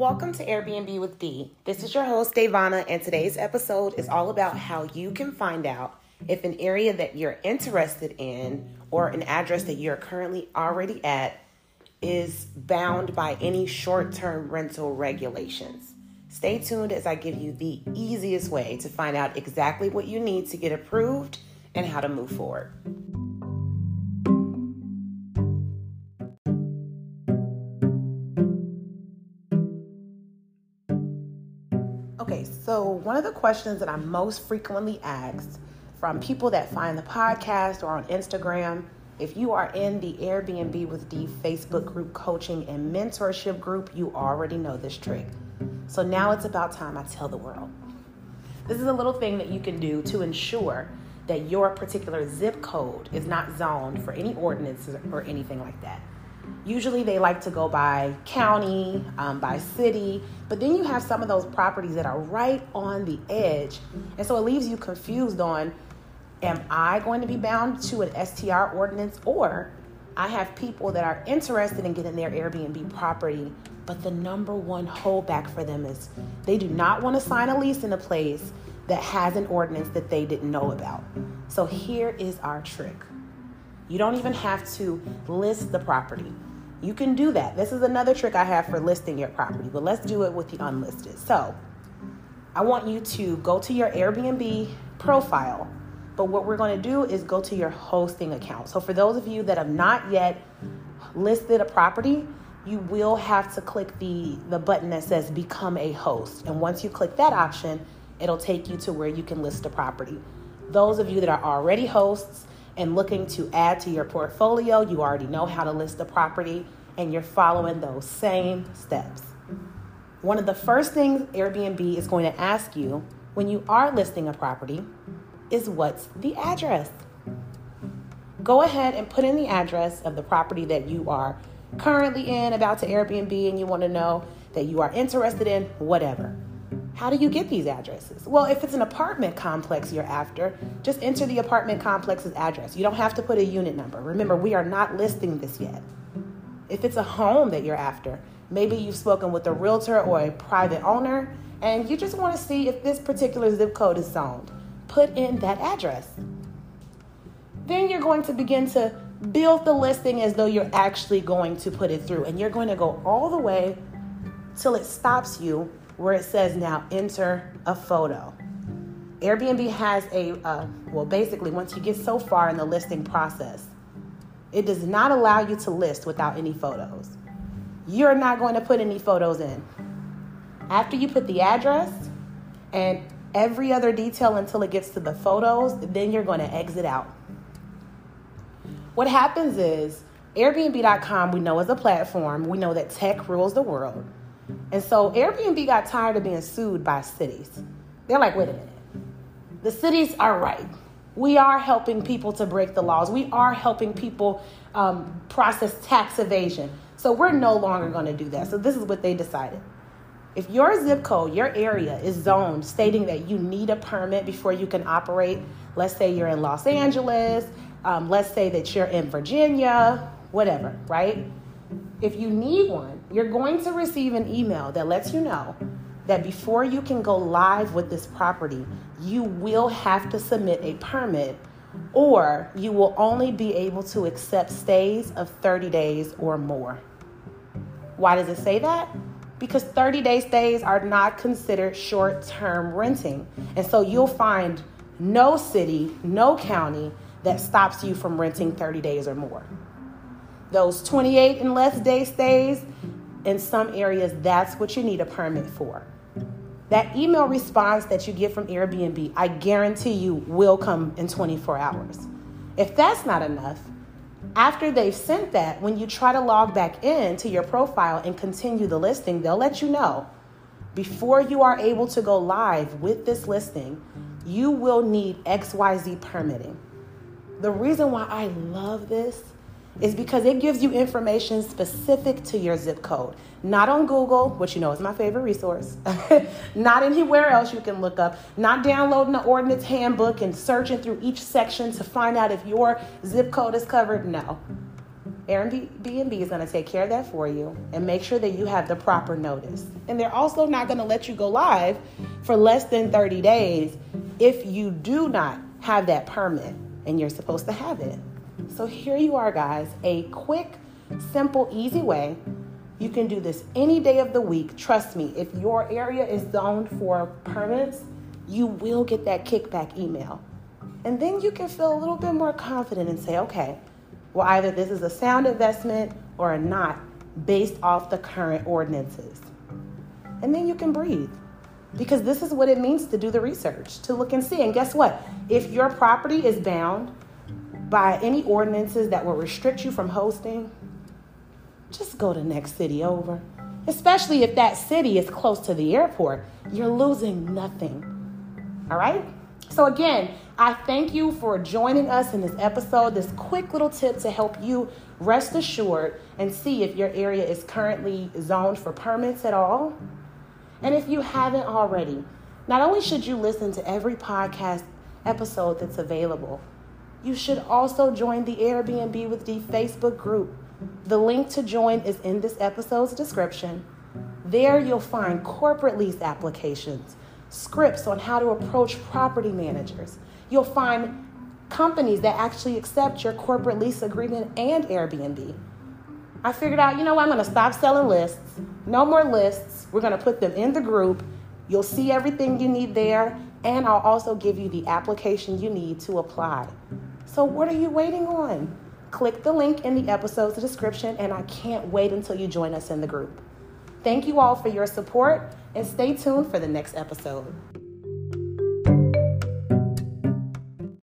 Welcome to Airbnb with D. This is your host, Davana, and today's episode is all about how you can find out if an area that you're interested in or an address that you're currently already at is bound by any short term rental regulations. Stay tuned as I give you the easiest way to find out exactly what you need to get approved and how to move forward. One of the questions that I'm most frequently asked from people that find the podcast or on Instagram, if you are in the Airbnb with D Facebook group coaching and mentorship group, you already know this trick. So now it's about time I tell the world. This is a little thing that you can do to ensure that your particular zip code is not zoned for any ordinances or anything like that. Usually they like to go by county, um, by city, but then you have some of those properties that are right on the edge. And so it leaves you confused on am I going to be bound to an STR ordinance or I have people that are interested in getting their Airbnb property, but the number one holdback for them is they do not want to sign a lease in a place that has an ordinance that they didn't know about. So here is our trick. You don't even have to list the property. You can do that. This is another trick I have for listing your property, but let's do it with the unlisted. So, I want you to go to your Airbnb profile, but what we're going to do is go to your hosting account. So, for those of you that have not yet listed a property, you will have to click the, the button that says become a host. And once you click that option, it'll take you to where you can list a property. Those of you that are already hosts, and looking to add to your portfolio, you already know how to list a property and you're following those same steps. One of the first things Airbnb is going to ask you when you are listing a property is what's the address? Go ahead and put in the address of the property that you are currently in, about to Airbnb, and you want to know that you are interested in, whatever. How do you get these addresses? Well, if it's an apartment complex you're after, just enter the apartment complex's address. You don't have to put a unit number. Remember, we are not listing this yet. If it's a home that you're after, maybe you've spoken with a realtor or a private owner and you just want to see if this particular zip code is zoned, put in that address. Then you're going to begin to build the listing as though you're actually going to put it through. And you're going to go all the way till it stops you where it says now enter a photo. Airbnb has a, uh, well, basically, once you get so far in the listing process, it does not allow you to list without any photos. You're not going to put any photos in. After you put the address and every other detail until it gets to the photos, then you're going to exit out. What happens is, Airbnb.com, we know as a platform, we know that tech rules the world. And so Airbnb got tired of being sued by cities. They're like, wait a minute. The cities are right. We are helping people to break the laws. We are helping people um, process tax evasion. So we're no longer going to do that. So this is what they decided. If your zip code, your area is zoned stating that you need a permit before you can operate, let's say you're in Los Angeles, um, let's say that you're in Virginia, whatever, right? If you need one, you're going to receive an email that lets you know that before you can go live with this property, you will have to submit a permit or you will only be able to accept stays of 30 days or more. Why does it say that? Because 30 day stays are not considered short term renting. And so you'll find no city, no county that stops you from renting 30 days or more. Those 28 and less day stays, in some areas, that's what you need a permit for. That email response that you get from Airbnb, I guarantee you will come in 24 hours. If that's not enough, after they've sent that, when you try to log back in to your profile and continue the listing, they'll let you know before you are able to go live with this listing, you will need XYZ permitting. The reason why I love this is because it gives you information specific to your zip code. Not on Google, which you know is my favorite resource, not anywhere else you can look up, not downloading the ordinance handbook and searching through each section to find out if your zip code is covered. No. Airbnb is going to take care of that for you and make sure that you have the proper notice. And they're also not going to let you go live for less than 30 days if you do not have that permit and you're supposed to have it. So here you are, guys, a quick, simple, easy way. You can do this any day of the week. Trust me, if your area is zoned for permits, you will get that kickback email. And then you can feel a little bit more confident and say, okay, well, either this is a sound investment or not based off the current ordinances. And then you can breathe because this is what it means to do the research, to look and see. And guess what? If your property is bound by any ordinances that will restrict you from hosting, just go to next city over. Especially if that city is close to the airport, you're losing nothing. All right? So, again, I thank you for joining us in this episode, this quick little tip to help you rest assured and see if your area is currently zoned for permits at all. And if you haven't already, not only should you listen to every podcast episode that's available, you should also join the Airbnb with D Facebook group. The link to join is in this episode's description. There you'll find corporate lease applications scripts on how to approach property managers. You'll find companies that actually accept your corporate lease agreement and Airbnb. I figured out, you know what, I'm going to stop selling lists. No more lists. We're going to put them in the group. You'll see everything you need there, and I'll also give you the application you need to apply. So, what are you waiting on? Click the link in the episode's description, and I can't wait until you join us in the group. Thank you all for your support and stay tuned for the next episode.